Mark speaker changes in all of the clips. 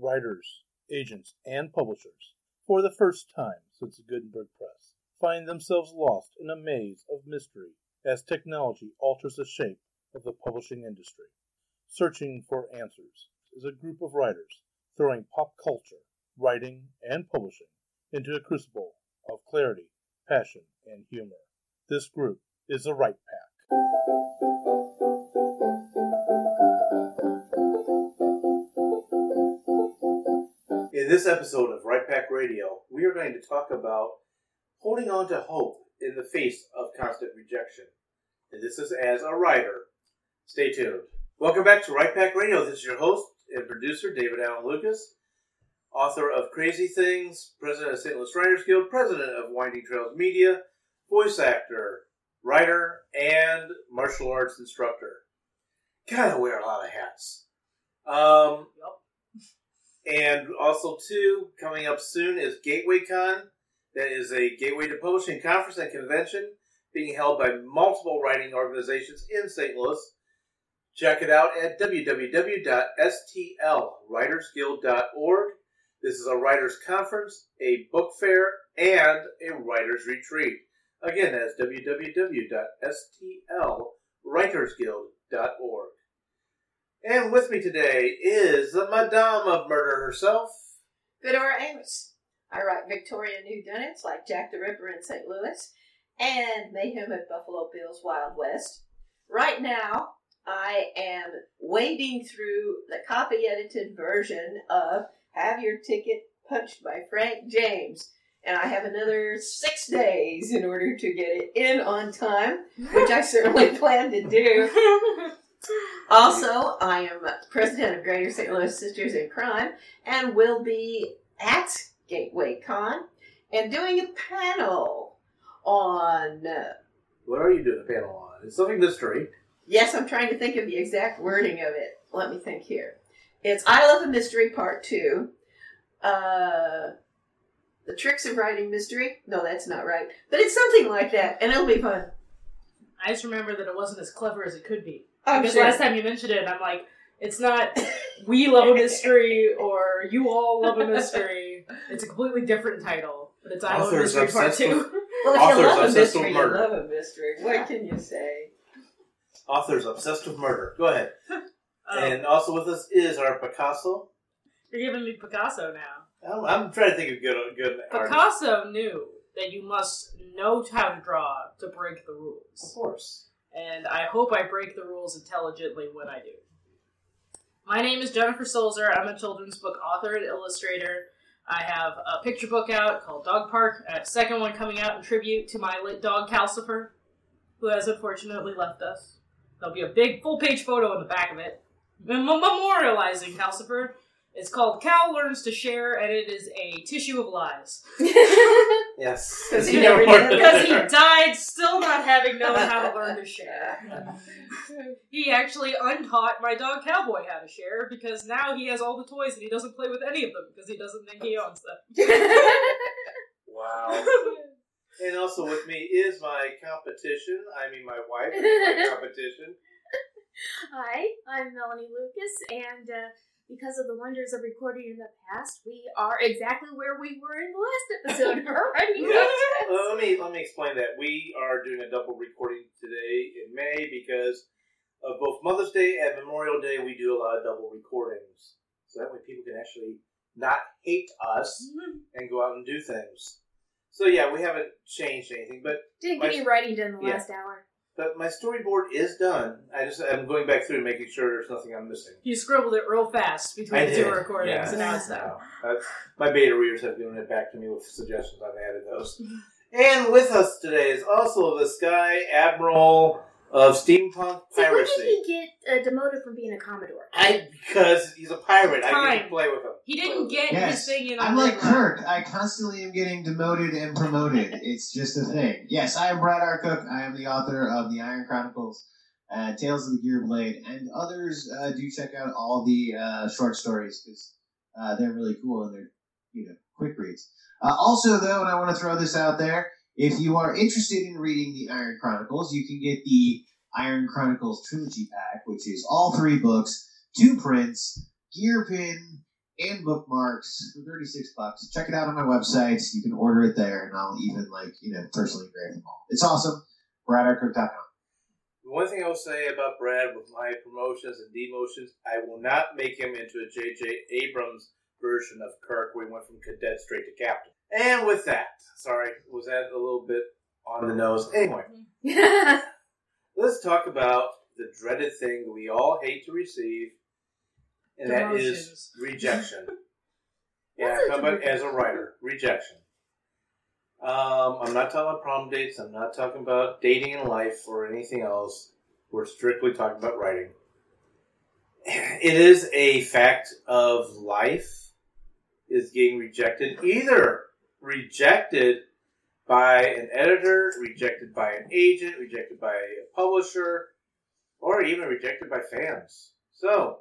Speaker 1: writers, agents, and publishers, for the first time since the Gutenberg Press, find themselves lost in a maze of mystery as technology alters the shape of the publishing industry. Searching for Answers is a group of writers throwing pop culture, writing, and publishing into a crucible of clarity, passion, and humor. This group is the Write Pack.
Speaker 2: This episode of Write Pack Radio, we are going to talk about holding on to hope in the face of constant rejection. And this is as a writer. Stay tuned. Welcome back to Write Pack Radio. This is your host and producer, David Allen Lucas, author of Crazy Things, president of St. Louis Writers Guild, president of Winding Trails Media, voice actor, writer, and martial arts instructor. Gotta wear a lot of hats. Um, and also, too, coming up soon is Gateway Con. That is a gateway to publishing conference and convention being held by multiple writing organizations in St. Louis. Check it out at www.stlwritersguild.org. This is a writers' conference, a book fair, and a writers' retreat. Again, that's www.stlwritersguild.org. And with me today is the Madame of Murder herself.
Speaker 3: Fedora Amos. I write Victorian whodunnits like Jack the Ripper in St. Louis and Mayhem at Buffalo Bill's Wild West. Right now, I am wading through the copy edited version of Have Your Ticket Punched by Frank James. And I have another six days in order to get it in on time, which I certainly plan to do. Also, I am president of Greater St. Louis Sisters in Crime and will be at Gateway Con and doing a panel on. Uh,
Speaker 2: What are you doing a panel on? It's something mystery.
Speaker 3: yes, I'm trying to think of the exact wording of it. Let me think here. It's I Love a Mystery Part 2. Uh, the Tricks of Writing Mystery. No, that's not right. But it's something like that, and it'll be fun.
Speaker 4: I just remember that it wasn't as clever as it could be.
Speaker 3: I'm
Speaker 4: because
Speaker 3: sure.
Speaker 4: last time you mentioned it, I'm like, it's not we love a mystery or you all love a mystery. It's a completely different title, but it's I love a mystery part
Speaker 2: obsessed
Speaker 4: two.
Speaker 3: Well, if
Speaker 2: Authors
Speaker 3: you love a
Speaker 2: obsessed with
Speaker 3: mystery, you love a mystery. What can you say?
Speaker 2: Authors obsessed with murder. Go ahead.
Speaker 4: Oh,
Speaker 2: And also with us is our Picasso.
Speaker 4: you're giving me Picasso now.
Speaker 2: I'm, I'm trying to think of good, good artists.
Speaker 4: Picasso knew that you must know how to draw to break the rules.
Speaker 2: Of course.
Speaker 4: And I hope I break the rules intelligently when I do. My name is Jennifer Stolzer. I'm a children's book author and illustrator. I have a picture book out called Dog Park, a second one coming out in tribute to my late dog Calcifer, who has unfortunately left us. There'll be a big full page photo in the back of it, memorializing Calcifer. It's called Cal Learns to Share, and it is a tissue of lies.
Speaker 2: Yes.
Speaker 3: 'Cause he
Speaker 2: You
Speaker 3: never did.
Speaker 4: Because he died still not having known how to learn to share. He actually untaught my dog Cowboy how to share because now he has all the toys and he doesn't play with any of them because he doesn't think he owns them.
Speaker 2: Wow. And also with me is my competition. I mean, my wife is my competition.
Speaker 5: Hi, I'm Melanie Lucas, and uh, because of the wonders of recording in the past, we are exactly where we were in the last episode writing
Speaker 2: Yeah. Well, let me let me explain that we are doing a double recording today in May because of both Mother's Day and Memorial Day. We do a lot of double recordings, so that way people can actually not hate us mm-hmm. and go out and do things. So yeah, we haven't changed anything, but
Speaker 5: Didn't
Speaker 2: My-
Speaker 5: get any writing done the
Speaker 2: Yeah.
Speaker 5: last hour.
Speaker 2: But my storyboard is done. I just I'm going back through and making sure there's nothing I'm missing.
Speaker 4: You scribbled it real fast between
Speaker 2: I
Speaker 4: the two recordings
Speaker 2: yeah.
Speaker 4: and now it's done.
Speaker 2: Uh, my beta readers have given it back to me with suggestions. I've added those. And with us today is also the Sky Admiral of steampunk
Speaker 5: So when
Speaker 2: piracy.
Speaker 5: did he get uh, demoted from being a commodore?
Speaker 2: I because he's a pirate. I get
Speaker 4: Time.
Speaker 2: to play with him.
Speaker 4: He didn't get
Speaker 6: Yes.
Speaker 4: his thing in on
Speaker 6: I'm like. Kirk. I constantly am getting demoted and promoted. It's just a thing. Yes, I am Brad R. Cook. I am the author of the Iron Chronicles, uh, Tales of the Gear Blade, and others. Uh, do check out all the uh, short stories because uh, they're really cool and they're you know quick reads. Uh, also, though, and I want to throw this out there: if you are interested in reading the Iron Chronicles, you can get the Iron Chronicles trilogy pack, which is all three books, two prints, gear pin, and bookmarks for 36 bucks. Check it out on my website. You can order it there, and I'll even, like, you know, personally engrave them all. It's awesome. BradRcook.com.
Speaker 2: The one thing I will say about Brad with my promotions and demotions, I will not make him into a J.J. Abrams version of Kirk where he went from cadet straight to captain. And with that, sorry, was that a little bit on the nose? Anyway, let's talk about the dreaded thing that we all hate to receive, and that is
Speaker 4: Demotions.
Speaker 2: rejection. yeah,
Speaker 5: a
Speaker 2: come back as a writer, rejection. Um, I'm not talking about prom dates. I'm not talking about dating in life or anything else. We're strictly talking about writing. It is a fact of life is getting rejected. Either rejected by an editor, rejected by an agent, rejected by a publisher, or even rejected by fans. So,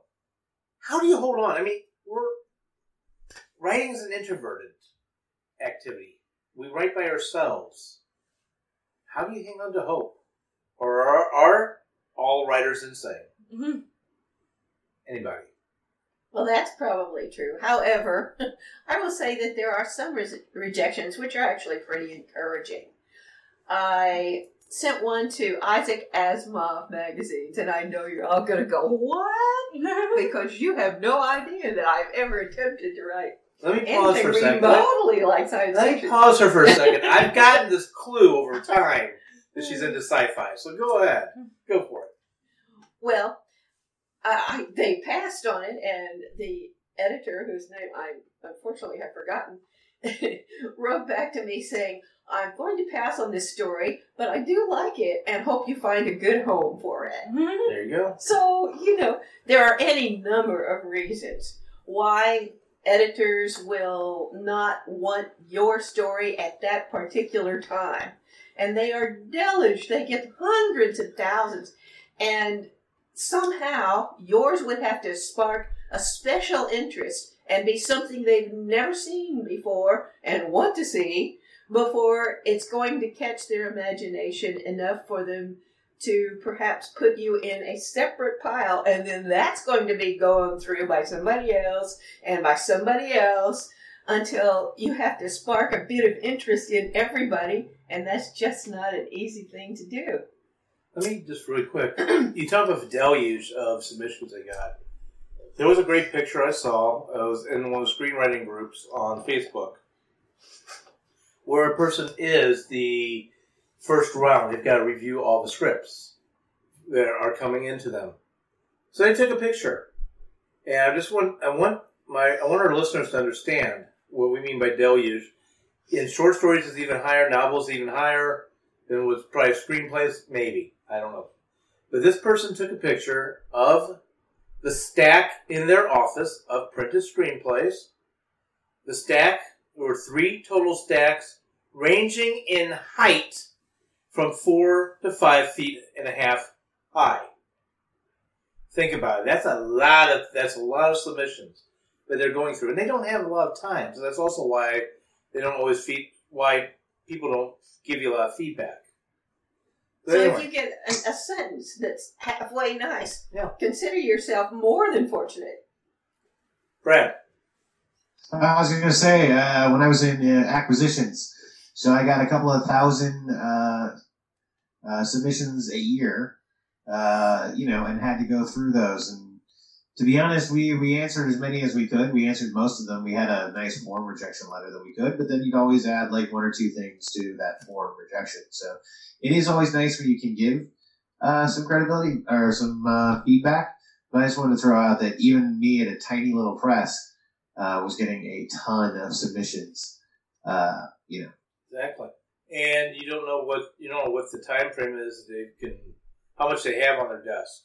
Speaker 2: how do you hold on? I mean, we're writing is an introverted activity. We write by ourselves. How do you hang on to hope? Or are, are all writers insane?
Speaker 4: Mhm.
Speaker 2: Anybody?
Speaker 3: Well, that's probably true. However, I will say that there are some res- rejections which are actually pretty encouraging. I sent one to Isaac Asimov magazines, and I know you're all going to go, What? Because you have no idea that I've ever attempted to write
Speaker 2: Let me pause
Speaker 3: anything
Speaker 2: for a second. Let,
Speaker 3: remotely like science
Speaker 2: let me
Speaker 3: fiction.
Speaker 2: pause her for a second. I've gotten this clue over time that she's into sci-fi. So go ahead, go for it.
Speaker 3: Well, I, I, they passed on it, and the editor, whose name I unfortunately have forgotten, wrote back to me saying, I'm going to pass on this story, but I do like it and hope you find a good home for it. Mm-hmm.
Speaker 2: There you go.
Speaker 3: So, you know, there are any number of reasons why editors will not want your story at that particular time. And they are deluged. They get hundreds of thousands. And somehow yours would have to spark a special interest and be something they've never seen before and want to see before it's going to catch their imagination enough for them to perhaps put you in a separate pile and then that's going to be going through by somebody else and by somebody else until you have to spark a bit of interest in everybody and that's just not an easy thing to do
Speaker 2: Let me just really quick. You talk about the deluge of submissions I got. There was a great picture I saw. Was in one of the screenwriting groups on Facebook, where a person is the first round. They've got to review all the scripts that are coming into them. So they took a picture, and I just want I want my I want our listeners to understand what we mean by deluge. In short stories, is even higher. Novels, even higher. than with probably screenplays, maybe. I don't know. But this person took a picture of the stack in their office of printed screenplays. The stack, were three total stacks, ranging in height from four to five feet and a half high. Think about it. That's a lot of that's a lot of submissions that they're going through, and they don't have a lot of time. So that's also why they don't always feed why people don't give you a lot of feedback. But
Speaker 3: so
Speaker 2: anyway.
Speaker 3: if you get a, a sentence that's halfway nice
Speaker 2: Yeah.
Speaker 3: consider yourself more than fortunate
Speaker 2: Brad,
Speaker 6: I was going to say, uh, when I was in uh, acquisitions, so I got a couple of thousand uh, uh, submissions a year, uh, you know, and had to go through those. And to be honest, we, we answered as many as we could. We answered most of them. We had a nice form rejection letter that we could, but then you'd always add like one or two things to that form rejection. So it is always nice when you can give uh, some credibility or some uh, feedback. But I just wanted to throw out that even me at a tiny little press, uh, was getting a ton of submissions. Uh, you know,
Speaker 2: exactly. And you don't know what you don't know what the time frame is. They can how much they have on their desk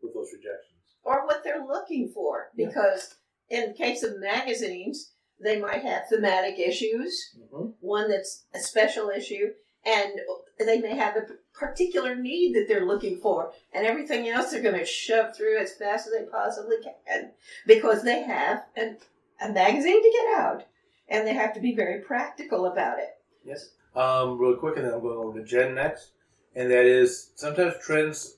Speaker 2: with those rejections.
Speaker 3: Or what they're looking for
Speaker 2: Yeah.
Speaker 3: because in the case of magazines they might have thematic issues
Speaker 2: Mm-hmm.
Speaker 3: one that's a special issue and they may have a particular need that they're looking for and everything else they're going to shove through as fast as they possibly can because they have an, a magazine to get out and they have to be very practical about it
Speaker 2: Yes. Um, real quick, and then I'm going over to Jen next, and that is sometimes trends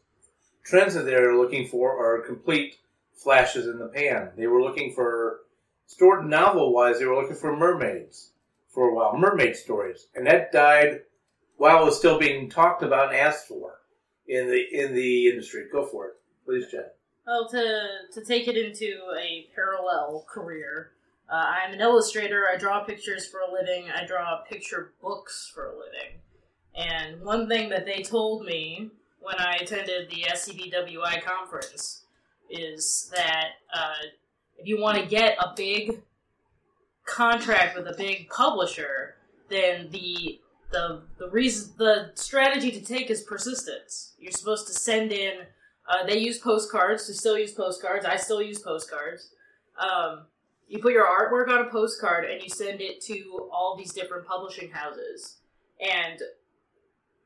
Speaker 2: trends that they're looking for are complete flashes in the pan. They were looking for story novel wise, they were looking for mermaids for a while, mermaid stories, and that died while it was still being talked about and asked for in the in the industry. Go for it, please, Jen.
Speaker 4: Well, to to take it into a parallel career, uh, I'm an illustrator. I draw pictures for a living. I draw picture books for a living. And one thing that they told me when I attended the SCBWI conference is that uh, if you want to get a big contract with a big publisher, then the the the reason the strategy to take is persistence. You're supposed to send in. Uh, they use postcards. They still use postcards. I still use postcards. Um, you put your artwork on a postcard and you send it to all these different publishing houses. And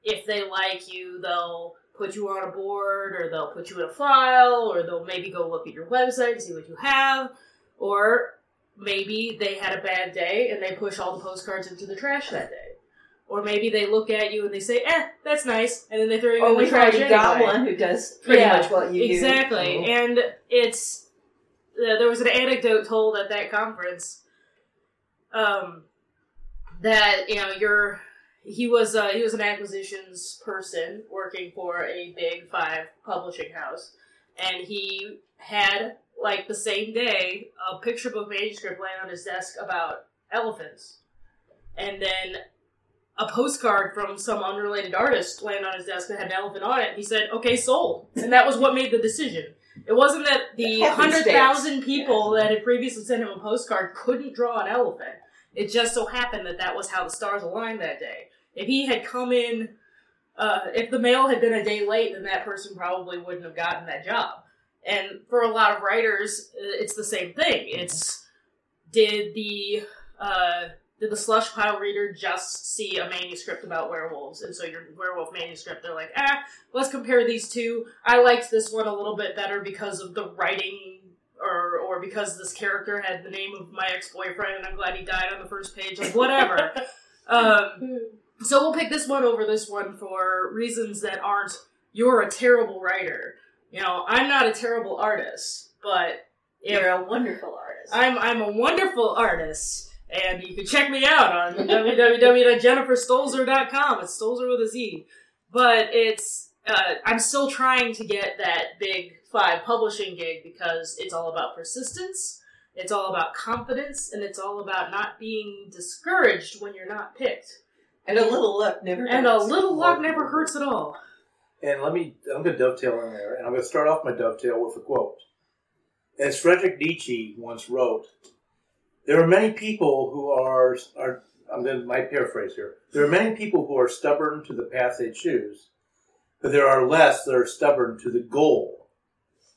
Speaker 4: if they like you, they'll put you on a board, or they'll put you in a file, or they'll maybe go look at your website and see what you have, or maybe they had a bad day and they push all the postcards into the trash that day. Or maybe they look at you and they say, "Eh, that's nice," and then they throw you
Speaker 3: Or
Speaker 4: in the
Speaker 3: we've
Speaker 4: trash
Speaker 3: already got one who does pretty
Speaker 4: Yeah,
Speaker 3: much what you
Speaker 4: exactly.
Speaker 3: do.
Speaker 4: And it's uh, there was an anecdote told at that conference um, that you know you're he was uh, he was an acquisitions person working for a big five publishing house, and he had like the same day a picture book manuscript laying on his desk about elephants, and then a postcard from some unrelated artist landed on his desk that had an elephant on it. He said, "Okay, sold," and that was what made the decision. It wasn't that the hundred thousand people that had previously sent him a postcard couldn't draw an elephant. It just so happened that that was how the stars aligned that day. If he had come in, uh, if the mail had been a day late, then that person probably wouldn't have gotten that job. And for a lot of writers, uh, it's the same thing. It's did the uh, did the slush pile reader just see a manuscript about werewolves, and so your werewolf manuscript, they're like, ah, let's compare these two. I liked this one a little bit better because of the writing. Or, or because this character had the name of my ex boyfriend and I'm glad he died on the first page, like whatever. um, so we'll pick this one over this one for reasons that aren't you're a terrible writer. You know, I'm not a terrible artist, but
Speaker 3: You're a wonderful artist.
Speaker 4: I'm I'm a wonderful artist, and you can check me out on www.jenniferstolzer.com. It's Stolzer with a Z. But it's uh, I'm still trying to get that big five publishing gig because it's all about persistence, it's all about confidence, and it's all about not being discouraged when you're not picked.
Speaker 3: And a little luck never
Speaker 4: And a
Speaker 3: hurts.
Speaker 4: little luck never hurts at all.
Speaker 2: And let me, I'm going to dovetail in there, and I'm going to start off my dovetail with a quote. As Frederick Nietzsche once wrote, there are many people who are, are I'm going to, my paraphrase here. There are many people who are stubborn to the path they choose, but there are less that are stubborn to the goal.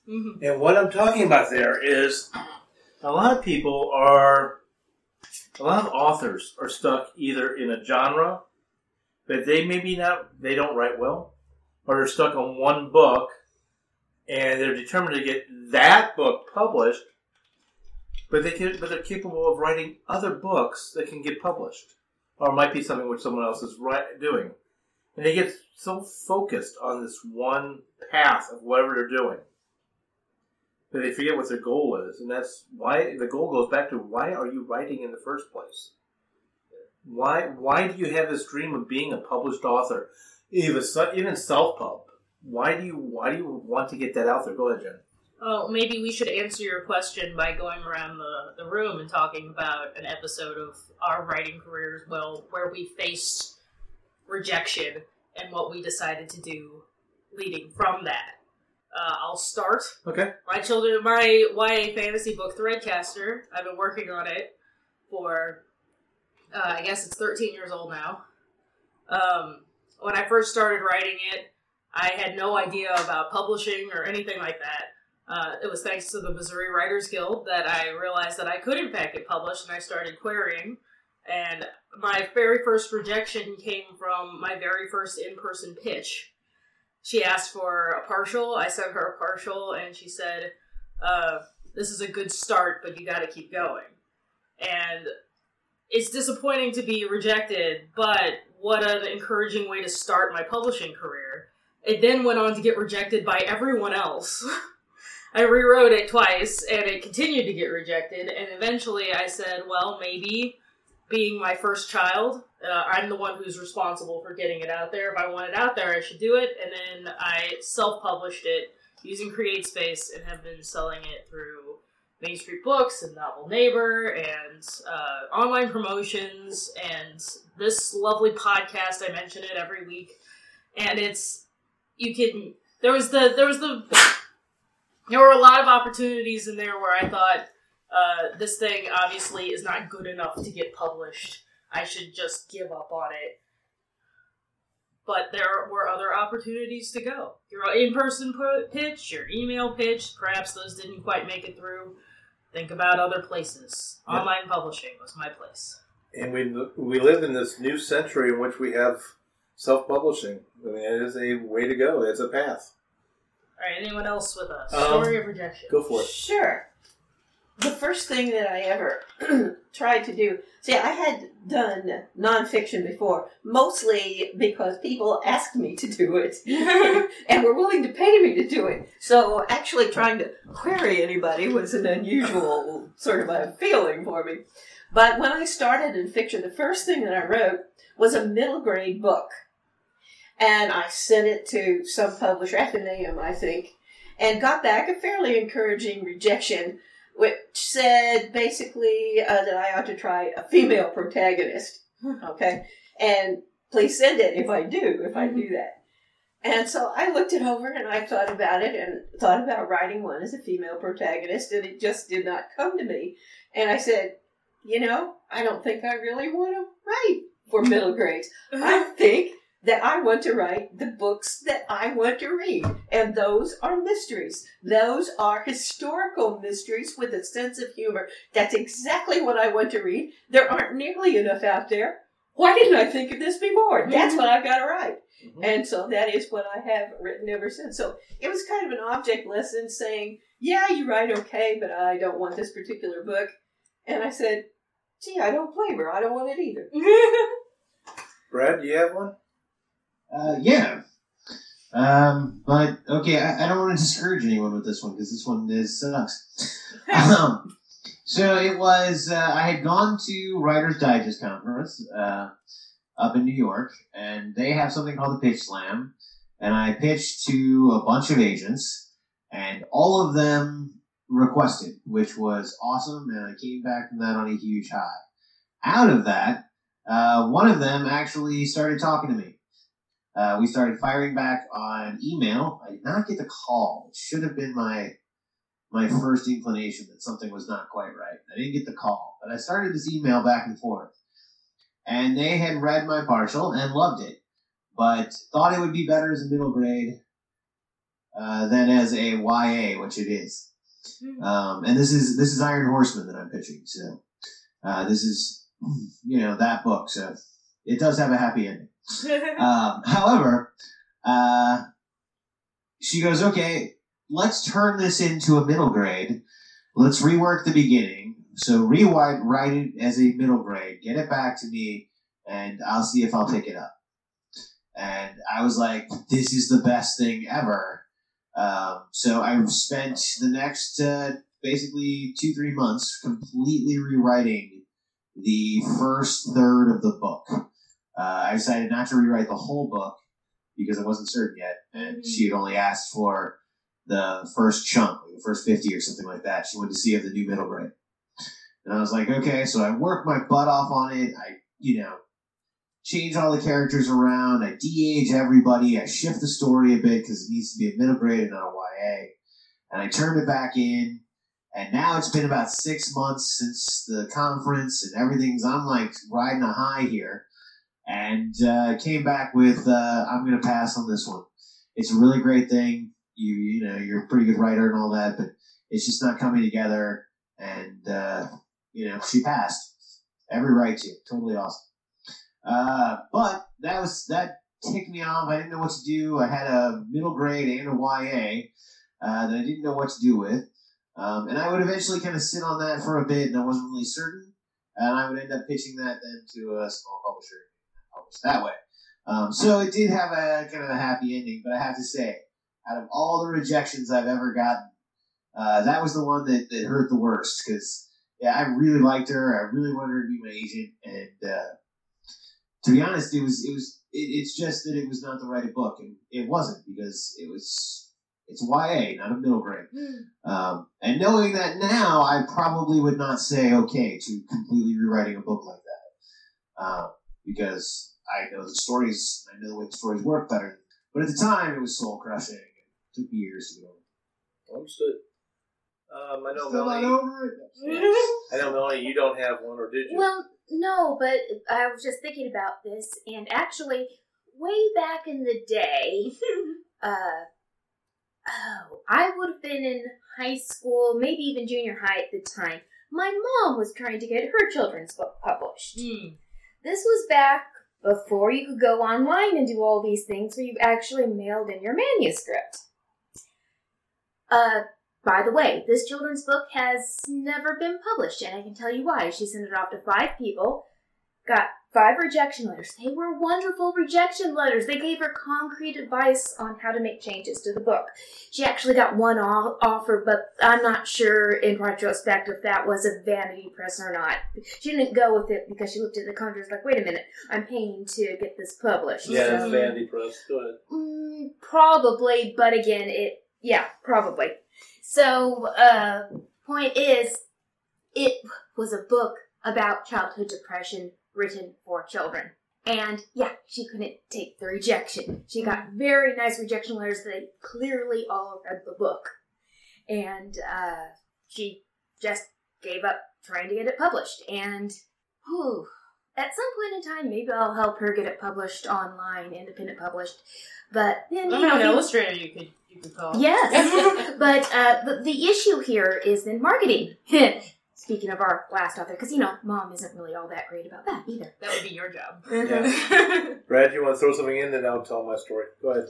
Speaker 4: hmm
Speaker 2: And what I'm talking about there is a lot of people are, a lot of authors are stuck either in a genre that they maybe not, they don't write well, or they're stuck on one book and they're determined to get that book published, but they can, but they're capable of writing other books that can get published, or might be something which someone else is right, doing, and they get so focused on this one path of whatever they're doing that they forget what their goal is, and that's why the goal goes back to why are you writing in the first place? Why why do you have this dream of being a published author, even even self pub? Why do you why do you want to get that out there? Go ahead, Jen.
Speaker 4: Oh, maybe we should answer your question by going around the, the room and talking about an episode of our writing careers, well, where we faced rejection and what we decided to do leading from that. Uh, I'll start.
Speaker 2: Okay.
Speaker 4: My children, my YA fantasy book, Threadcaster, I've been working on it for, uh, I guess it's 13 years old now. Um, when I first started writing it, I had no idea about publishing or anything like that. Uh, it was thanks to the Missouri Writers Guild that I realized that I could, in fact, get published, and I started querying. And my very first rejection came from my very first in person pitch. She asked for a partial, I sent her a partial, and she said, uh, This is a good start, but you gotta keep going. And it's disappointing to be rejected, but what an encouraging way to start my publishing career. It then went on to get rejected by everyone else. I rewrote it twice, and it continued to get rejected. And eventually, I said, "Well, maybe being my first child, uh, I'm the one who's responsible for getting it out there. If I want it out there, I should do it." And then I self-published it using CreateSpace and have been selling it through Main Street Books and Novel Neighbor and uh, online promotions and this lovely podcast. I mention it every week, and it's you can. There was the there was the there were a lot of opportunities in there where I thought uh, this thing obviously is not good enough to get published. I should just give up on it. But there were other opportunities to go. Your in-person pu- pitch, your email pitch, perhaps those didn't quite make it through. Think about other places.
Speaker 2: Yeah.
Speaker 4: Online publishing was my place.
Speaker 1: And we we live in this new century in which we have self publishing. I mean, it is a way to go. It's a path.
Speaker 4: All right, anyone else with a
Speaker 2: Um,
Speaker 4: story of rejection?
Speaker 1: Go for it.
Speaker 3: Sure. The first thing that I ever tried to do, see, I had done nonfiction before, mostly because people asked me to do it and were willing to pay me to do it. So actually trying to query anybody was an unusual sort of a feeling for me. But when I started in fiction, the first thing that I wrote was a middle grade book. And I sent it to some publisher, Atheneum, I think, and got back a fairly encouraging rejection, which said basically uh, that I ought to try a female protagonist. Okay, and please send it if I do, if I do that. And so I looked it over and I thought about it and thought about writing one as a female protagonist, and it just did not come to me. And I said, you know, I don't think I really want to write for middle grades. I think that I want to write the books that I want to read. And those are mysteries. Those are historical mysteries with a sense of humor. That's exactly what I want to read. There aren't nearly enough out there. Why didn't I think of this before? That's what I've got to write.
Speaker 1: Mhm.
Speaker 3: And so that is what I have written ever since. So it was kind of an object lesson saying, yeah, you write okay, but I don't want this particular book. And I said, gee, I don't blame her. I don't want it either.
Speaker 1: Brad, do you have one?
Speaker 6: Uh, yeah. Um, but okay, I, I don't want to discourage anyone with this one because this one is sucks. um, so it was. Uh, I had gone to Writers Digest conference uh, up in New York, and they have something called the Pitch Slam, and I pitched to a bunch of agents, and all of them requested, which was awesome, and I came back from that on a huge high. Out of that, uh, one of them actually started talking to me. Uh, we started firing back on email. I did not get the call. It should have been my my first inclination that something was not quite right. I didn't get the call, but I started this email back and forth, and they had read my partial and loved it, but thought it would be better as a middle grade uh, than as a YA, which it is. Um, and this is this is Iron Horseman that I'm pitching. So uh, this is you know that book. So it does have a happy ending. Um, however, uh, she goes, okay, let's turn this into a middle grade. Let's rework the beginning. So rewrite write it as a middle grade. Get it back to me, and I'll see if I'll pick it up. And I was like, this is the best thing ever. Um, so I spent the next uh, basically two three months completely rewriting the first third of the book. Uh, I decided not to rewrite the whole book because I wasn't certain yet, and
Speaker 5: Mhm.
Speaker 6: she had only asked for the first chunk, like the first fifty or something like that. She wanted to see if the new middle grade, and I was like, okay. So I worked my butt off on it. I, you know, change all the characters around. I de-age everybody. I shift the story a bit because it needs to be a middle grade and not a YA. And I turned it back in. And now it's been about six months since the conference and everything's, I'm like riding a high here. And uh, came back with, uh, I'm going to pass on this one. It's a really great thing. You, you know, you're a pretty good writer and all that, but it's just not coming together. And, uh, you know, she passed. Every right to. Totally awesome. Uh, but that was that ticked me off. I didn't know what to do. I had a middle grade and a YA uh, that I didn't know what to do with, um, and I would eventually kind of sit on that for a bit, and I wasn't really certain. And I would end up pitching that then to a small publisher, that way. Um, so it did have a kind of a happy ending, but I have to say, out of all the rejections I've ever gotten, Uh, that was the one that, that hurt the worst because yeah, I really liked her. I really wanted her to be my agent, and uh, to be honest, it was it was it, it's just that it was not the right book, and it wasn't because it was it's YA, not a middle grade. Um, and knowing that now, I probably would not say okay to completely rewriting a book like that uh, because I know the stories, I know the way the stories work better. But at the time, it was soul crushing. It took me years to go.
Speaker 2: Understood. Um, I know
Speaker 6: Still not
Speaker 2: Melanie.
Speaker 6: over it.
Speaker 2: I know Melanie. You don't have one, or did you?
Speaker 5: Well, no, but I was just thinking about this, and actually, way back in the day, uh, oh, I would have been in high school, maybe even junior high at the time. My mom was trying to get her children's book published.
Speaker 4: Hmm.
Speaker 5: This was back before you could go online and do all these things where you actually mailed in your manuscript. Uh, by the way, this children's book has never been published, and I can tell you why. She sent it off to five people, got five rejection letters. They were wonderful rejection letters. They gave her concrete advice on how to make changes to the book. She actually got one offer, but I'm not sure in retrospect if that was a vanity press or not. She didn't go with it because she looked at the contract like, wait a minute, I'm paying to get this published.
Speaker 2: yeah, it's
Speaker 5: So-
Speaker 2: vanity press. Go ahead.
Speaker 5: Mm, probably, but again, it yeah, probably. So, uh, point is, it was a book about childhood depression written for children. And yeah, she couldn't take the rejection. She got very nice rejection letters that clearly all read the book. And uh, she just gave up trying to get it published. And whew, at some point in time, maybe I'll help her get it published online, independent published. But then,
Speaker 4: I
Speaker 5: you know,
Speaker 4: an illustrator you could you could call.
Speaker 5: Yes, but uh, the, the issue here is then marketing. Speaking of our last author, because you know, mom isn't really all that great about that either.
Speaker 4: that would be your job.
Speaker 2: Yeah. Brad, you want to throw something in, then I'll tell my story. Go ahead.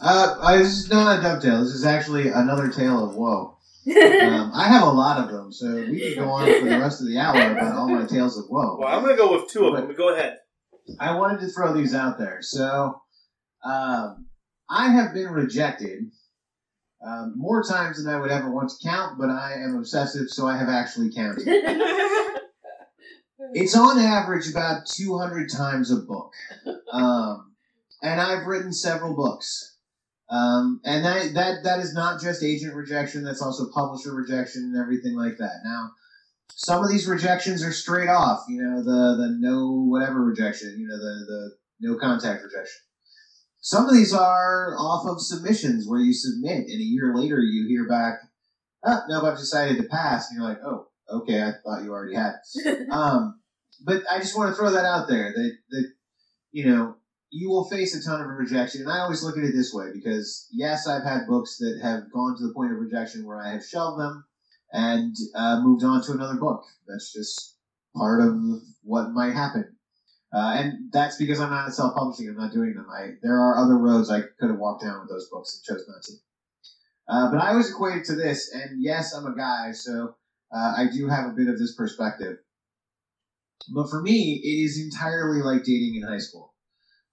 Speaker 6: Uh, I, this is not a dovetail. This is actually another tale of woe. Um, I have a lot of them, so we could go on for the rest of the hour about all my tales of woe.
Speaker 2: Well, I'm going to go with two of them. Go ahead.
Speaker 6: I wanted to throw these out there. So, um, I have been rejected um, more times than I would ever want to count, but I am obsessive, so I have actually counted. It's on average about 200 times a book. Um, and I've written several books. Um, and that, that, that is not just agent rejection, that's also publisher rejection and everything like that. Now, some of these rejections are straight off, you know, the, the no whatever rejection, you know, the, the no contact rejection. Some of these are off of submissions where you submit and a year later you hear back, oh, no, I've decided to pass. And you're like, oh, okay, I thought you already had. Um, but I just want to throw that out there that, that, you know, you will face a ton of rejection. And I always look at it this way because, yes, I've had books that have gone to the point of rejection where I have shelved them and uh, moved on to another book. That's just part of what might happen. Uh, and that's because I'm not self-publishing. I'm not doing them. I, there are other roads I could have walked down with those books and chose not to. Uh, but I always equate it to this, and yes, I'm a guy, so uh, I do have a bit of this perspective. But for me, it is entirely like dating in high school.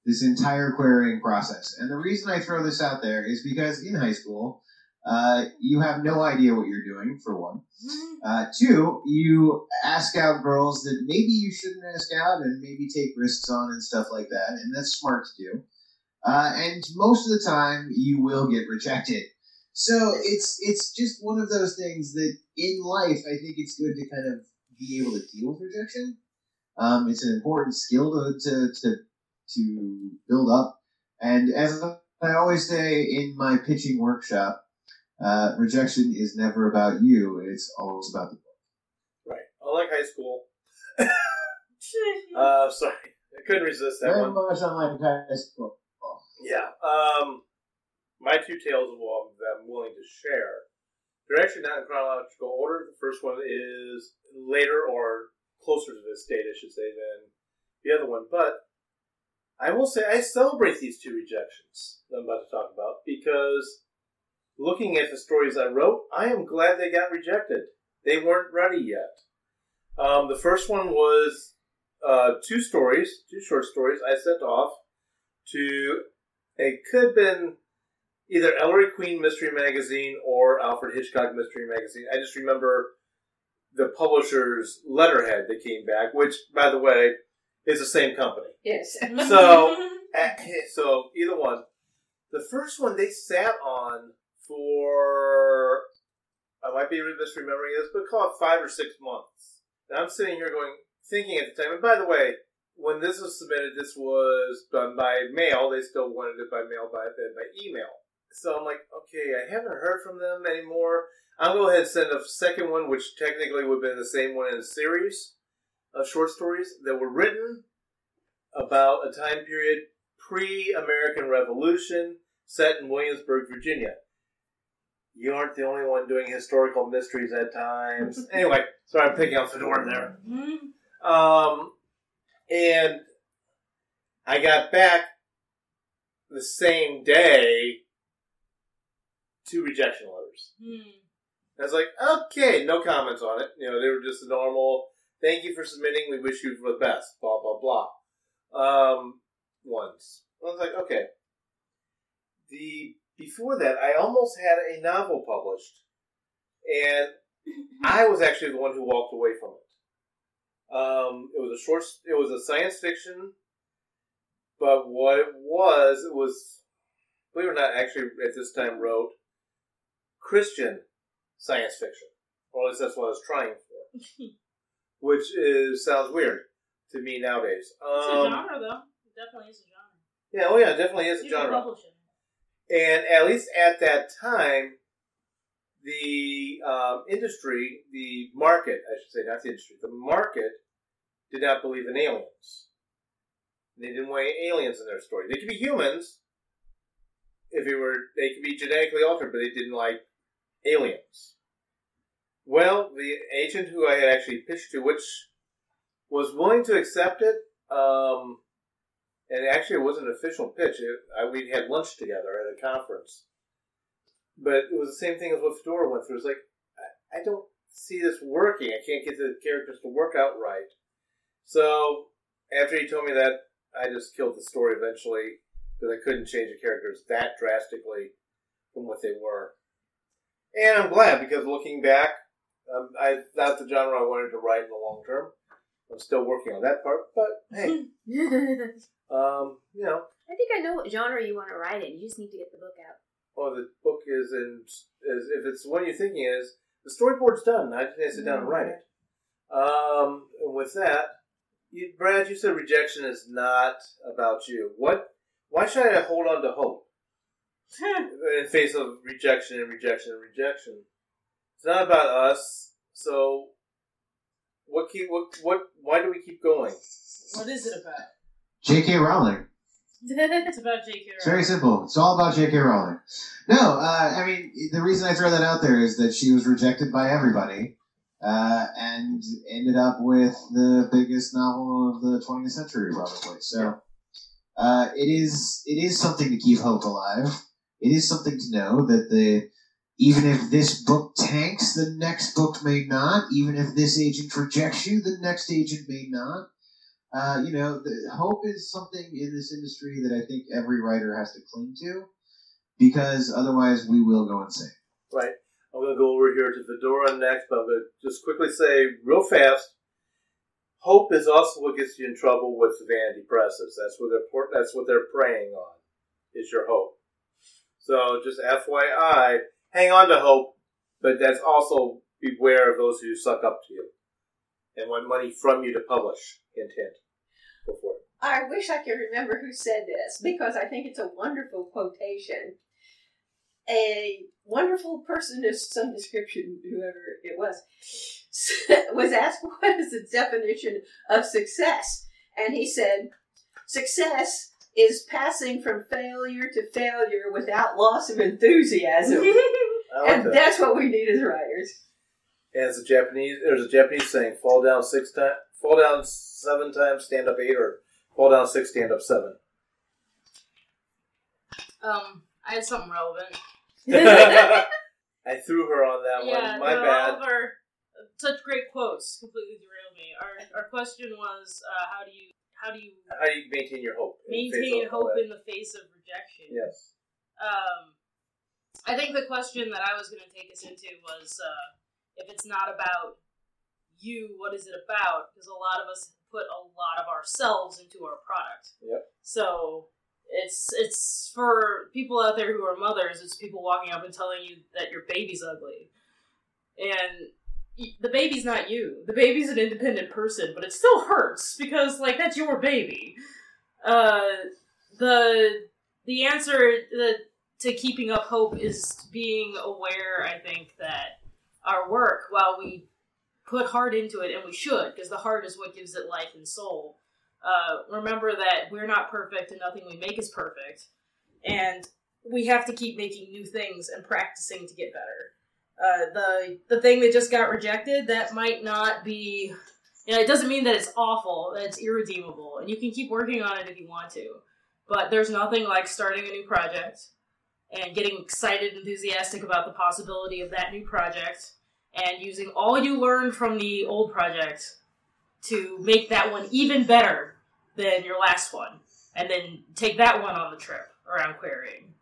Speaker 6: This entire querying process. And the reason I throw this out there is because in high school, uh, you have no idea what you're doing, for one. Uh, two, you ask out girls that maybe you shouldn't ask out and maybe take risks on and stuff like that, and that's smart to do. Uh, and most of the time, you will get rejected. So it's it's just one of those things that in life, I think it's good to kind of be able to deal with rejection. Um, it's an important skill to, to to to build up. And as I always say in my pitching workshop, uh, rejection is never about you; it's always about the book.
Speaker 2: Right. I like high school. Uh, sorry. I couldn't resist that
Speaker 6: Very
Speaker 2: one.
Speaker 6: much unlike high school.
Speaker 2: Yeah. Um, my two tales of woe that I'm willing to share. They're actually not in chronological order. The first one is later or closer to this date, I should say, than the other one. But I will say I celebrate these two rejections that I'm about to talk about because looking at the stories I wrote, I am glad they got rejected. They weren't ready yet. Um, the first one was uh, two stories, two short stories I sent off to it could have been either Ellery Queen Mystery Magazine or Alfred Hitchcock Mystery Magazine. I just remember the publisher's letterhead that came back, which, by the way, is the same company.
Speaker 3: Yes.
Speaker 2: So, eh, so either one. The first one they sat on for I might be misremembering this, but call it five or six months. And I'm sitting here going, thinking at the time. And by the way, when this was submitted, this was done by mail. They still wanted it by mail, by then by email. So I'm like, okay, I haven't heard from them anymore. I'll go ahead and send a second one, which technically would have been the same one in a series of short stories that were written about a time period pre-American Revolution, set in Williamsburg, Virginia. You aren't the only one doing historical mysteries at times. anyway, sorry, I'm picking up the door there. Um, and I got back the same day two rejection letters. I was like, okay, no comments on it. You know, they were just the normal, thank you for submitting, we wish you the best, blah, blah, blah. Um, ones. I was like, okay. The before that, I almost had a novel published, and I was actually the one who walked away from it. Um, it was a short. It was a science fiction, but what it was, it was, believe it or not, actually at this time wrote Christian science fiction, or at least that's what I was trying for, which is sounds weird to me nowadays.
Speaker 4: It's a
Speaker 2: Um,
Speaker 4: genre, though. It definitely is a genre.
Speaker 2: yeah, oh yeah, it definitely is a
Speaker 4: You can
Speaker 2: genre.
Speaker 4: publish it.
Speaker 2: And at least at that time, the um, industry, the market, I should say, not the industry, the market did not believe in aliens. They didn't want aliens in their story. They could be humans if it were. They could be genetically altered, but they didn't like aliens. Well, the agent who I had actually pitched to, which was willing to accept it, um, and actually it wasn't an official pitch. It, I, we had lunch together at a conference, but it was the same thing as what Fedora went through. It's like I, I don't see this working. I can't get the characters to work out right. So after he told me that, I just killed the story eventually because I couldn't change the characters that drastically from what they were. And I'm glad because looking back, um, I not the genre I wanted to write in the long term. I'm still working on that part, but hey, um, you know,
Speaker 5: I think I know what genre you want to write in. You just need to get the book out.
Speaker 2: well, the book is in is if it's the one you're thinking is the storyboard's done. I just need to sit down and write it. Um, and with that, you, Brad, you said rejection is not about you. What? Why should I hold on to hope in face of rejection and rejection and rejection? It's not about us. So, what keep what what? Why do we keep going?
Speaker 4: What is it about?
Speaker 6: J.K. Rowling.
Speaker 4: It's about J.K.
Speaker 6: It's very simple. It's all about J.K. Rowling. No, uh, I mean the reason I throw that out there is that she was rejected by everybody, uh, and ended up with the biggest novel of the 20th century, probably. So uh, it is it is something to keep hope alive. It is something to know that the even if this book tanks, the next book may not. Even if this agent rejects you, the next agent may not. Uh, you know, the, hope is something in this industry that I think every writer has to cling to, because otherwise we will go insane.
Speaker 2: Right. I'm going to go over here to Fedora next, but I'm going to just quickly say real fast. Hope is also what gets you in trouble with vanity presses. That's what they're that's what they're preying on. Is your hope. So just FYI, hang on to hope, but that's also beware of those who suck up to you and want money from you to publish. Hint, hint. Go for it.
Speaker 3: I wish I could remember who said this because I think it's a wonderful quotation. A wonderful person of some description, whoever it was, was asked what is the definition of success, and he said, "Success is passing from failure to failure without loss of enthusiasm."
Speaker 2: Like
Speaker 3: and
Speaker 2: that.
Speaker 3: that's what we need as writers.
Speaker 2: And it's a Japanese. There's a Japanese saying: "Fall down six times, fall down seven times, stand up eight, or fall down six, stand up seven.
Speaker 4: Um, I had something relevant.
Speaker 2: I threw her on that
Speaker 4: yeah,
Speaker 2: one. My
Speaker 4: no,
Speaker 2: bad.
Speaker 4: all of our such great quotes completely derailed me. Our our question was, uh, how do you how do you
Speaker 2: How do you maintain your hope? in the face
Speaker 4: maintain hope in the face of rejection?
Speaker 2: Yes.
Speaker 4: Um, I think the question that I was going to take us into was uh, if it's not about you, what is it about? Because a lot of us put a lot of ourselves into our product.
Speaker 2: Yep.
Speaker 4: So it's it's for people out there who are mothers. It's people walking up and telling you that your baby's ugly, and the baby's not you. The baby's an independent person, but it still hurts because like that's your baby. Uh, the the answer the, to keeping up hope is being aware. I think that our work, while we put heart into it, and we should, because the heart is what gives it life and soul. Uh, remember that we're not perfect, and nothing we make is perfect, and we have to keep making new things and practicing to get better. Uh, the the thing that just got rejected that might not be you know, it doesn't mean that it's awful, that it's irredeemable, and you can keep working on it if you want to. But there's nothing like starting a new project and getting excited, enthusiastic about the possibility of that new project, and using all you learned from the old project to make that one even better than your last one, and then take that one on the trip around querying.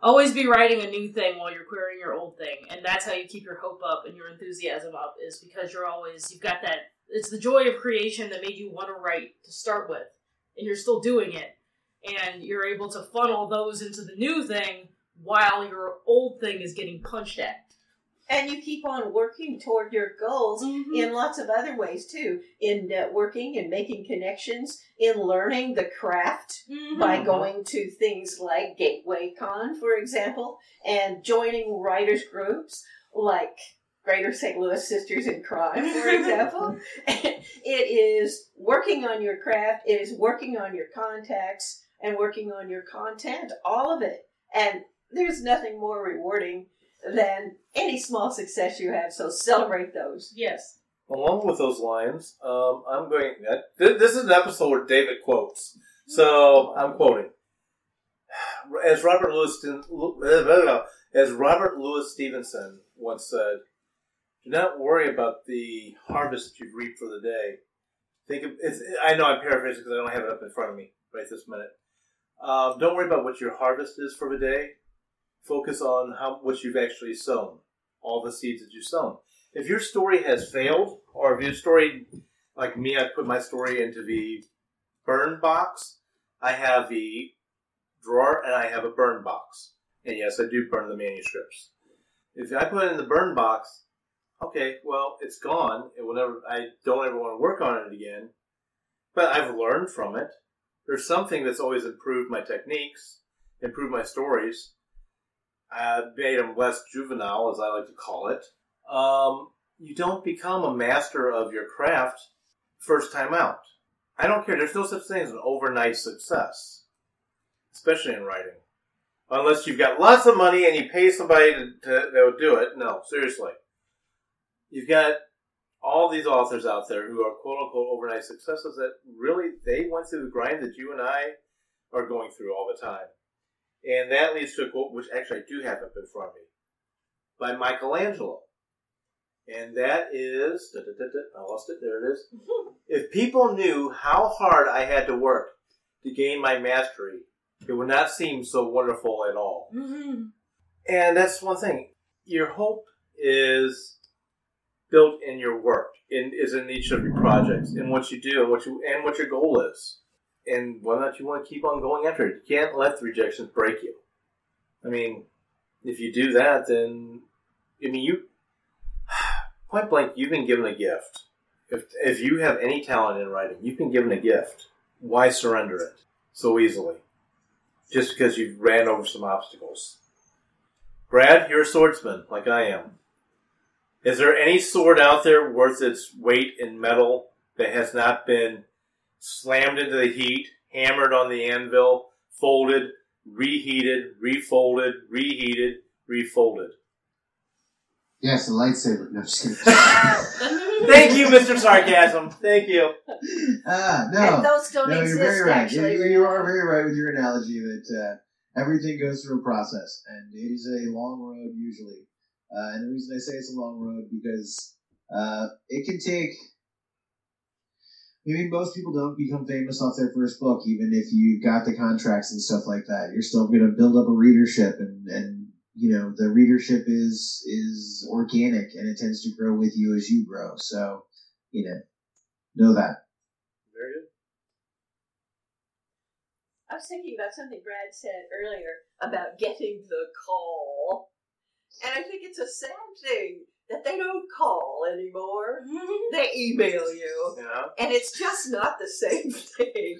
Speaker 4: Always be writing a new thing while you're querying your old thing, and that's how you keep your hope up and your enthusiasm up. Is because you're always you've got that. It's the joy of creation that made you want to write to start with, and you're still doing it, and you're able to funnel those into the new thing while your old thing is getting punched at.
Speaker 3: And you keep on working toward your goals in lots of other ways too. In networking and making connections, in learning the craft by
Speaker 2: Mhm.
Speaker 3: going to things like Gateway Con, for example, and joining writers groups like Greater St. Louis Sisters in Crime, for example. it is working on your craft, it is working on your contacts, and working on your content, all of it. And there's nothing more rewarding than any small success you have, so celebrate those.
Speaker 4: Yes.
Speaker 2: Along with those lines, um, I'm going. th- This is an episode where David quotes, so I'm quoting. As Robert Louis, as Robert Louis Stevenson once said, "Do not worry about the harvest that you've reaped for the day. Think of it's, I know I'm paraphrasing because I don't have it up in front of me right this minute. Um, don't worry about what your harvest is for the day. Focus on how what you've actually sown, all the seeds that you've sown." if your story has failed, or if your story, like me, I put my story into the burn box, I have the drawer and I have a burn box. And yes, I do burn the manuscripts. If I put it in the burn box, okay, well, it's gone. It will never. I don't ever want to work on it again. But I've learned from it. There's something that's always improved my techniques, improved my stories, uh, made them less juvenile, as I like to call it um, you don't become a master of your craft first time out. I don't care. There's no such thing as an overnight success, especially in writing. Unless you've got lots of money and you pay somebody to, to, that will do it. No, seriously. You've got all these authors out there who are quote unquote overnight successes that really they went through the grind that you and I are going through all the time. And that leads to a quote which actually I do have up in front of me by Michelangelo. And that is, da, da, da, I lost it, there it is. if people knew how hard I had to work to gain my mastery, it would not seem so wonderful at all.
Speaker 4: Mm-hmm.
Speaker 2: And that's one thing. Your hope is built in your work, in, is in each of your projects, in what you do, and what you and what your goal is, and or not you want to keep on going after it. You can't let the rejections break you. I mean, if you do that, then I mean you point blank, you've been given a gift. If if you have any talent in writing, you've been given a gift. Why surrender it so easily? Just because you've ran over some obstacles. Brad, you're a swordsman, like I am. Is there any sword out there worth its weight in metal that has not been slammed into the heat, hammered on the anvil, folded, reheated, refolded, reheated, refolded?
Speaker 6: Yes, a lightsaber. No, just kidding.
Speaker 2: Thank you, Mr. Sarcasm. Thank you.
Speaker 6: ah,
Speaker 3: And
Speaker 6: no.
Speaker 3: those don't
Speaker 6: No, you're very right.
Speaker 3: actually.
Speaker 6: You, you are very right with your analogy that uh, everything goes through a process, and it is a long road usually. Uh, and the reason I say it's a long road because uh, it can take. I mean, most people don't become famous off their first book, even if you got the contracts and stuff like that. You're still going to build up a readership and, and you know the readership is is organic and it tends to grow with you as you grow. So you know know that.
Speaker 2: Very good.
Speaker 3: I was thinking about something Brad said earlier about getting the call. And I think it's a sad thing that they don't call anymore. They email you.
Speaker 2: Yeah.
Speaker 3: And it's just not the same thing.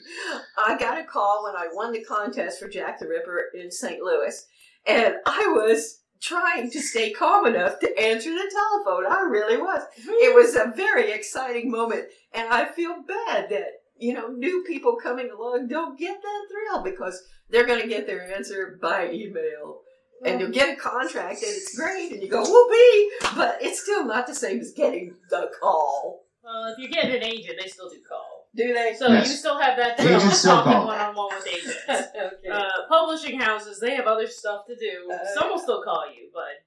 Speaker 3: I got a call when I won the contest for Jack the Ripper in St. Louis, and I was trying to stay calm enough to answer the telephone. I really was. It was a very exciting moment, and I feel bad that, you know, new people coming along don't get that thrill because they're going to get their answer by email. And you'll get a contract, and it's great, and you go, whoopee! But it's still not the same as getting the call.
Speaker 4: Well, if you get an agent, they still do call.
Speaker 3: Do they?
Speaker 4: So
Speaker 6: Yes.
Speaker 4: you still have that
Speaker 6: Agents
Speaker 4: thrill of
Speaker 6: still
Speaker 4: talking
Speaker 6: call.
Speaker 4: one on one with agents.
Speaker 3: okay.
Speaker 4: uh, publishing houses, they have other stuff to do.
Speaker 3: Uh,
Speaker 4: Some will still call you, but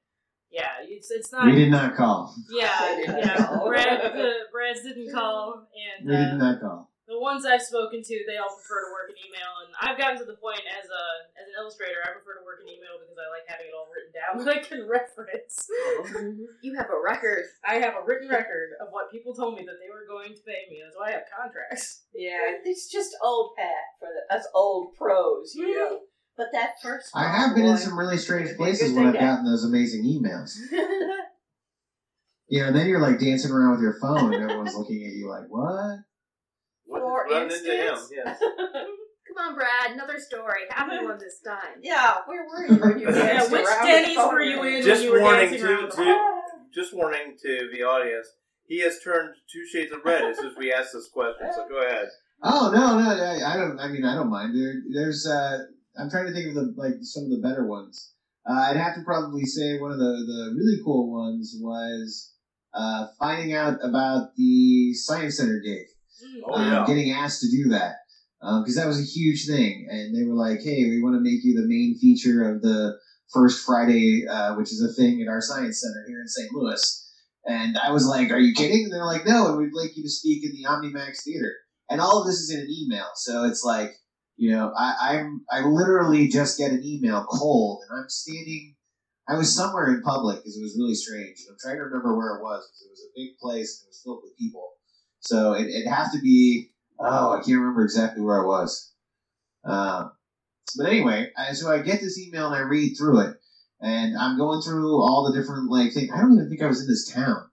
Speaker 4: yeah, it's it's not.
Speaker 6: We did not call.
Speaker 4: Yeah,
Speaker 3: They did not
Speaker 4: yeah.
Speaker 3: call.
Speaker 4: Brad, the Brad's didn't call, and
Speaker 6: We did
Speaker 4: uh,
Speaker 6: not call.
Speaker 4: The ones I've spoken to, they all prefer to work in email, and I've gotten to the point as a as an illustrator, I prefer to work in email because I like having it all written down that I can reference. Uh-huh. Mm-hmm.
Speaker 5: You have a record.
Speaker 4: I have a written record of what people told me that they were going to pay me. That's why I have contracts.
Speaker 3: Yeah, it's just old hat for the, us old pros, you know. Mm-hmm. But that first
Speaker 6: I have been in some really strange
Speaker 3: It'd be a
Speaker 6: places when I've
Speaker 3: thing
Speaker 6: gotten those amazing emails. You know, and then you're like dancing around with your phone and everyone's looking at you like, what?
Speaker 2: What
Speaker 3: For
Speaker 2: run into him? Yes.
Speaker 5: Come on, Brad. Another story. Happy one this time.
Speaker 3: yeah, where were you when you
Speaker 2: Yeah,
Speaker 4: which Denny's were you in?
Speaker 2: Just
Speaker 4: you were
Speaker 2: warning
Speaker 4: dancing
Speaker 2: to,
Speaker 4: the
Speaker 2: to just warning to the audience. He has turned two shades of red as soon as we ask this question. So go ahead.
Speaker 6: Oh no, no, I, I don't. I mean, I don't mind. There, there's. Uh, I'm trying to think of the like some of the better ones. Uh, I'd have to probably say one of the the really cool ones was uh, finding out about the science center gig.
Speaker 4: Mm.
Speaker 2: Oh
Speaker 6: um,
Speaker 2: yeah.
Speaker 6: getting asked to do that because that was a huge thing, and they were like, "Hey, we want to make you the main feature of the first Friday, uh, which is a thing at our science center here in St. Louis." And I was like, "Are you kidding?" And they're like, "No, and we'd like you to speak in the OmniMax Theater." And all of this is in an email, so it's like, you know, I, I'm I literally just get an email cold, and I'm standing. I was somewhere in public because it was really strange. I'm trying to remember where it was because it was a big place and it was filled with people. So it, it'd have to be. Oh, I can't remember exactly where I was. Um, but anyway, I, so I get this email and I read through it, and I'm going through all the different like things. I don't even think I was in this town.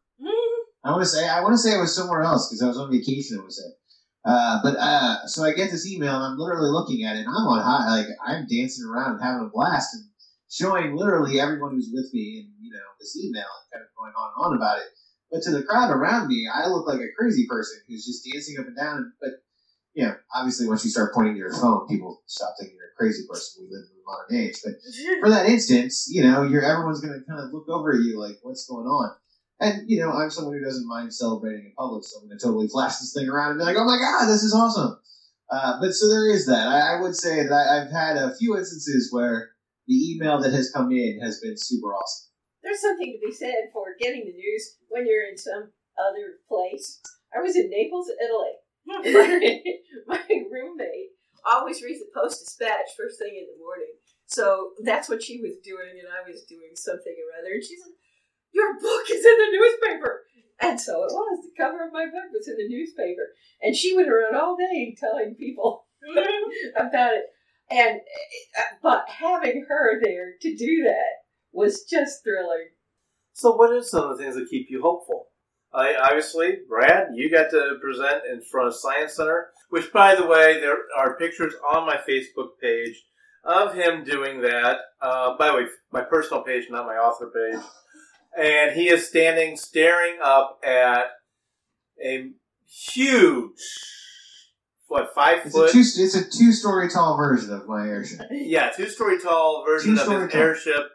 Speaker 6: I want to say I want to say I was somewhere else because I was on vacation. I was there. Uh, but uh, so I get this email and I'm literally looking at it and I'm on high, like I'm dancing around and having a blast and showing literally everyone who's with me and you know this email and kind of going on and on about it. But to the crowd around me, I look like a crazy person who's just dancing up and down. But you know, obviously, once you start pointing to your phone, people stop thinking you're a crazy person. We live in the modern age. But for that instance, you know, you're everyone's going to kind of look over at you like, "What's going on?" And you know, I'm someone who doesn't mind celebrating in public, so I'm going to totally flash this thing around and be like, "Oh my god, this is awesome!" Uh, but so there is that. I, I would say that I've had a few instances where the email that has come in has been super awesome.
Speaker 3: There's something to be said for getting the news when you're in some other place. I was in Naples, Italy. my, my roommate always reads the Post Dispatch first thing in the morning. So that's what she was doing, and I was doing something or other. And she said, Your book is in the newspaper. And so it was. The cover of my book was in the newspaper. And she went around all day telling people about it. And uh, but having her there to do that was just thrilling.
Speaker 2: So, what are some of the things that keep you hopeful? I, obviously, Brad, you got to present in front of Science Center, which, by the way, there are pictures on my Facebook page of him doing that. Uh, by the way, my personal page, not my author page. And he is standing, staring up at a huge, what, five
Speaker 6: It's a
Speaker 2: foot?
Speaker 6: two. It's a two-story tall version of my airship.
Speaker 2: Yeah, two story tall version of
Speaker 6: Two-story
Speaker 2: his
Speaker 6: tall.
Speaker 2: airship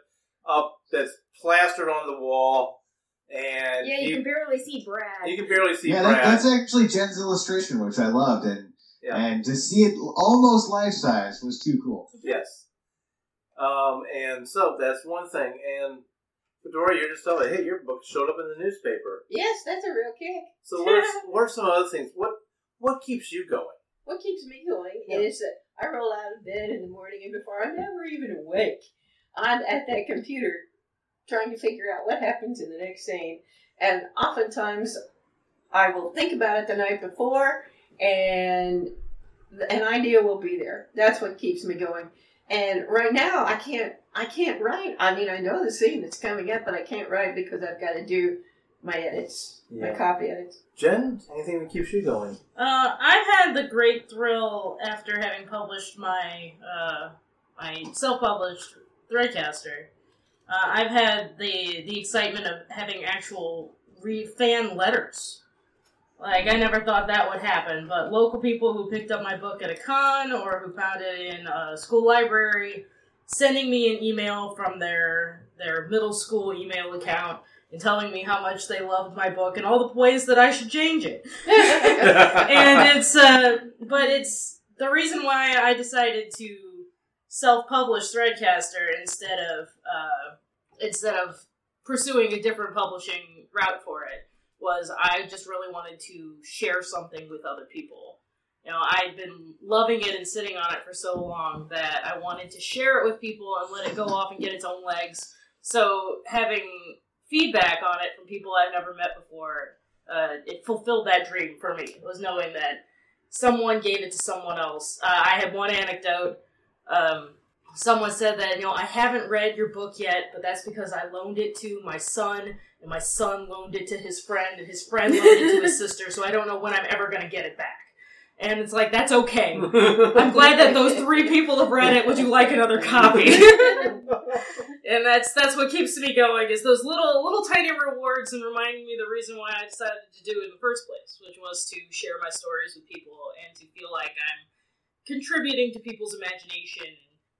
Speaker 2: up that's plastered on the wall, and
Speaker 5: Yeah, you
Speaker 2: you,
Speaker 5: can barely see Brad.
Speaker 2: you can barely see
Speaker 6: yeah, that,
Speaker 2: Brad.
Speaker 6: that's actually Jen's illustration, which I loved, and
Speaker 2: Yeah.
Speaker 6: and to see it almost life size was too cool.
Speaker 2: yes. Um, and so that's one thing. And Fedora, you're just telling me, hey, your book showed up in the newspaper.
Speaker 3: Yes, that's a real kick.
Speaker 2: So what are, what are some other things? What what keeps you going?
Speaker 3: What keeps me going
Speaker 2: Yeah.
Speaker 3: is that I roll out of bed in the morning and before I'm ever even awake, I'm at that computer trying to figure out what happens in the next scene. And oftentimes I will think about it the night before and an idea will be there. That's what keeps me going. And right now I can't I can't write. I mean I know the scene that's coming up but I can't write because I've got to do my edits, my copy edits.
Speaker 2: Jen, anything that keeps you going?
Speaker 4: Uh, I've had the great thrill after having published my uh, my self-published Threadcaster. Uh, I've had the the excitement of having actual re- fan letters. Like I never thought that would happen, but local people who picked up my book at a con or who found it in a school library, sending me an email from their their middle school email account and telling me how much they loved my book and all the ways that I should change it and it's uh but it's the reason why I decided to self-publish Threadcaster instead of uh instead of pursuing a different publishing route for it was I just really wanted to share something with other people. You know, I'd been loving it and sitting on it for so long that I wanted to share it with people and let it go off and get its own legs. So having feedback on it from people I've never met before uh, it fulfilled that dream for me. Was knowing that someone gave it to someone else. Uh, I had one anecdote. Um, someone said that you know I haven't read your book yet, but that's because I loaned it to my son, and my son loaned it to his friend, and his friend loaned it to his sister. So I don't know when I'm ever going to get it back. And it's like that's okay. I'm glad that those three people have read it. Would you like another copy? and that's that's what keeps me going is those little little tiny rewards and reminding me the reason why I decided to do it in the first place, which was to share my stories with people and to feel like I'm contributing to people's imagination.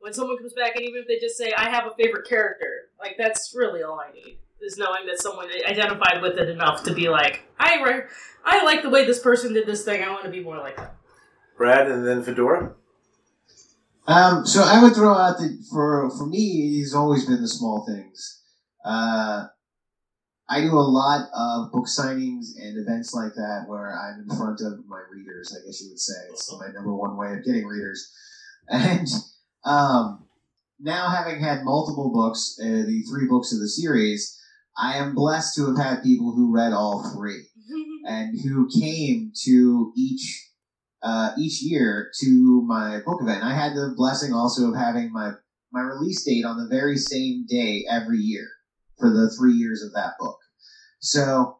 Speaker 4: When someone comes back and even if they just say I have a favorite character, like that's really all I need is knowing that someone identified with it enough to be like I re- I like the way this person did this thing. I want to be more like them.
Speaker 2: Brad, and then Fedora.
Speaker 6: Um, so I would throw out that for for me, it's always been the small things. Uh, I do a lot of book signings and events like that where I'm in front of my readers. I guess you would say it's my number one way of getting readers. And um, now, having had multiple books, uh, the three books of the series, I am blessed to have had people who read all three and who came to each uh, each year to my book event. I had the blessing also of having my my release date on the very same day every year for the three years of that book. So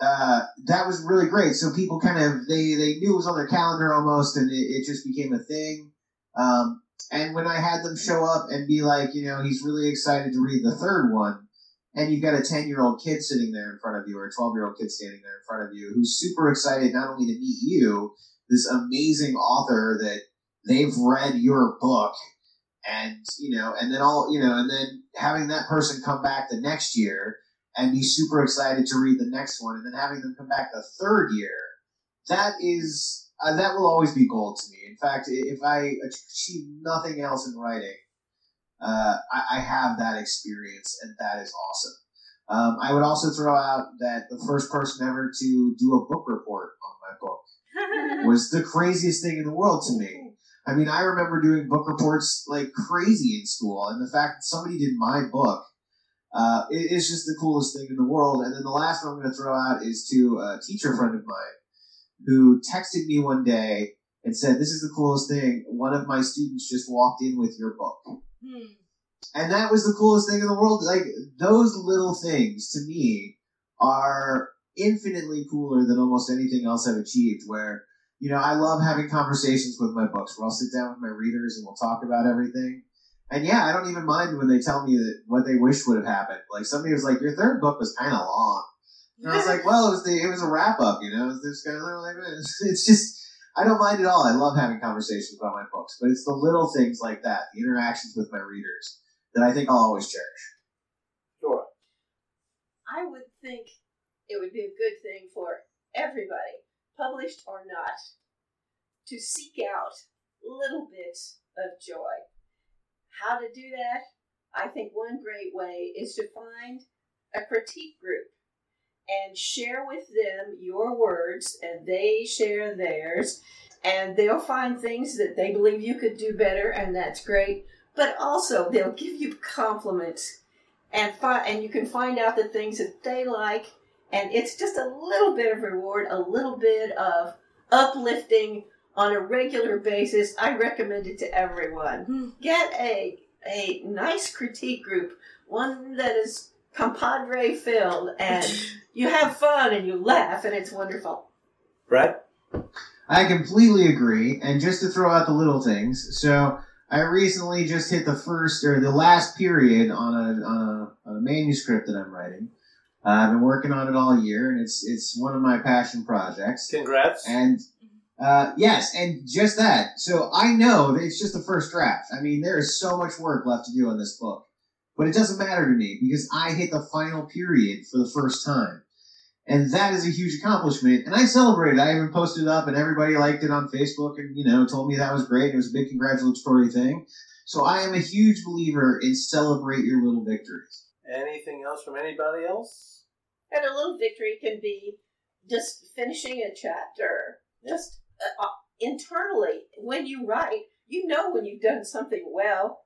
Speaker 6: uh, that was really great. So people kind of they they knew it was on their calendar almost, and it, it just became a thing. Um, and when I had them show up and be like, you know, he's really excited to read the third one, and you've got a 10 year old kid sitting there in front of you, or a 12 year old kid standing there in front of you, who's super excited not only to meet you, this amazing author that they've read your book, and, you know, and then all, you know, and then having that person come back the next year and be super excited to read the next one, and then having them come back the third year, that is. Uh, that will always be gold to me. In fact, if I achieve nothing else in writing, uh, I, I have that experience, and that is awesome. Um, I would also throw out that the first person ever to do a book report on my book was the craziest thing in the world to me. I mean, I remember doing book reports like crazy in school, and the fact that somebody did my book uh, it- it's just the coolest thing in the world. And then the last one I'm going to throw out is to a teacher friend of mine who texted me one day and said, "This is the coolest thing. One of my students just walked in with your book."
Speaker 4: Hmm.
Speaker 6: and that was the coolest thing in the world. Like those little things to me are infinitely cooler than almost anything else I've achieved. Where you know I love having conversations with my books, where I'll sit down with my readers and we'll talk about everything. And yeah, I don't even mind when they tell me that what they wish would have happened. Like somebody was like, "Your third book was kind of long," and I was like, "Well, it was the it was a wrap up, you know. It was this kind of like eh, it's, it's just." I don't mind at all. I love having conversations about my books, but it's the little things like that, the interactions with my readers, that I think I'll always cherish.
Speaker 2: Fedora.
Speaker 3: I would think it would be a good thing for everybody, published or not, to seek out little bits of joy. How to do that? I think one great way is to find a critique group and share with them your words, and they share theirs, and they'll find things that they believe you could do better, and that's great. but also they'll give you compliments and fi- and you can find out the things that they like and it's just a little bit of reward, a little bit of uplifting on a regular basis. I recommend it to everyone. Hmm. Get a a nice critique group, one that is compadre filled and you have fun and you laugh and it's wonderful.
Speaker 2: Right?
Speaker 6: I completely agree. And just to throw out the little things, so I recently just hit the first or the last period on a on a, on a manuscript that I'm writing. Uh, I've been working on it all year, and it's it's one of my passion projects.
Speaker 2: Congrats.
Speaker 6: And uh, yes, and just that. So I know that it's just the first draft. I mean, there is so much work left to do on this book, but it doesn't matter to me because I hit the final period for the first time. And that is a huge accomplishment. And I celebrated. I even posted it up and everybody liked it on Facebook and, you know, told me that was great. It was a big congratulatory thing. So I am a huge believer in celebrate your little victories.
Speaker 2: Anything else from anybody else?
Speaker 3: And a little victory can be just finishing a chapter, just uh, uh, internally. When you write, you know when you've done something well.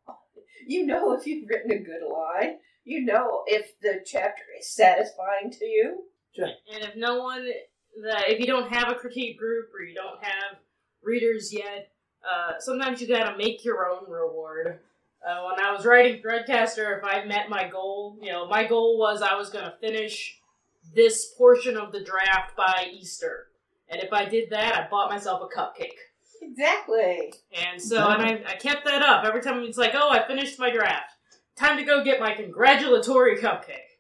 Speaker 3: You know if you've written a good line. You know if the chapter is satisfying to you.
Speaker 4: And if no one, that if you don't have a critique group or you don't have readers yet, uh, sometimes you gotta make your own reward. Uh, when I was writing Threadcaster, if I met my goal, you know, my goal was I was gonna finish this portion of the draft by Easter. And if I did that, I bought myself a cupcake.
Speaker 3: Exactly.
Speaker 4: And so, and I, I kept that up. Every time it's like, oh, I finished my draft. Time to go get my congratulatory cupcake.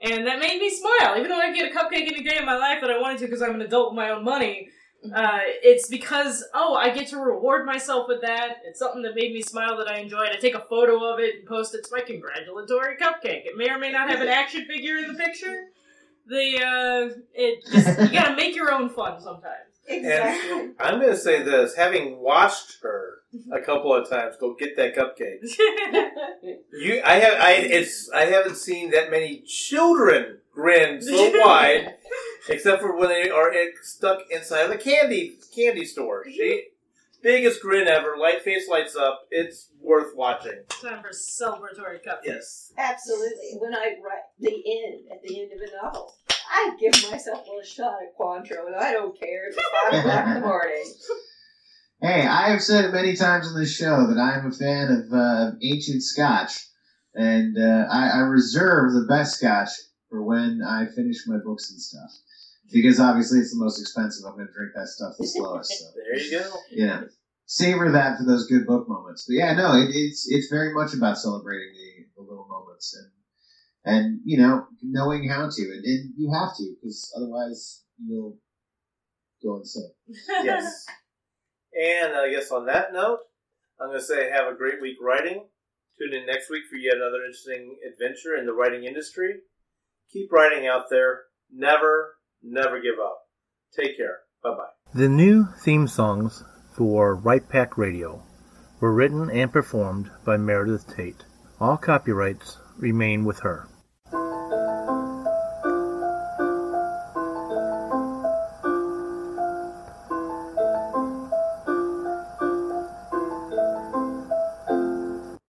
Speaker 4: And that made me smile. Even though I get a cupcake any day of my life that I wanted to because I'm an adult with my own money, uh, it's because, oh, I get to reward myself with that. It's something that made me smile that I enjoyed. I take a photo of it and post it to my congratulatory cupcake. It may or may not have an action figure in the picture. The, uh, it just, you gotta make your own fun sometimes.
Speaker 3: Exactly.
Speaker 2: And I'm going to say this having watched her a couple of times go get that cupcake. You, I have, I, it's, I haven't seen that many children grin so wide, except for when they are stuck inside of the candy candy store. She, biggest grin ever. Light face lights up. It's worth watching.
Speaker 4: Time for celebratory cup.
Speaker 2: Yes.
Speaker 3: Absolutely. When I write the end at the end of a novel, I give myself a little shot at Cointreau, and I don't care. It's five o'clock in the morning.
Speaker 6: Hey, I have said it many times on this show that I am a fan of uh, ancient Scotch, and uh, I, I reserve the best Scotch for when I finish my books and stuff. Because obviously it's the most expensive. I'm going to drink that stuff the slowest. So
Speaker 2: There you go.
Speaker 6: Yeah, savor that for those good book moments. But yeah, no, it, it's it's very much about celebrating the, the little moments and and you know knowing how to, and, and you have to because otherwise you'll go insane.
Speaker 2: Yes. and I guess on that note, I'm going to say have a great week writing. Tune in next week for yet another interesting adventure in the writing industry. Keep writing out there. Never, never give up. Take care. Bye bye.
Speaker 1: The new theme songs for Write Pack Radio were written and performed by Meredith Tate. All copyrights remain with her.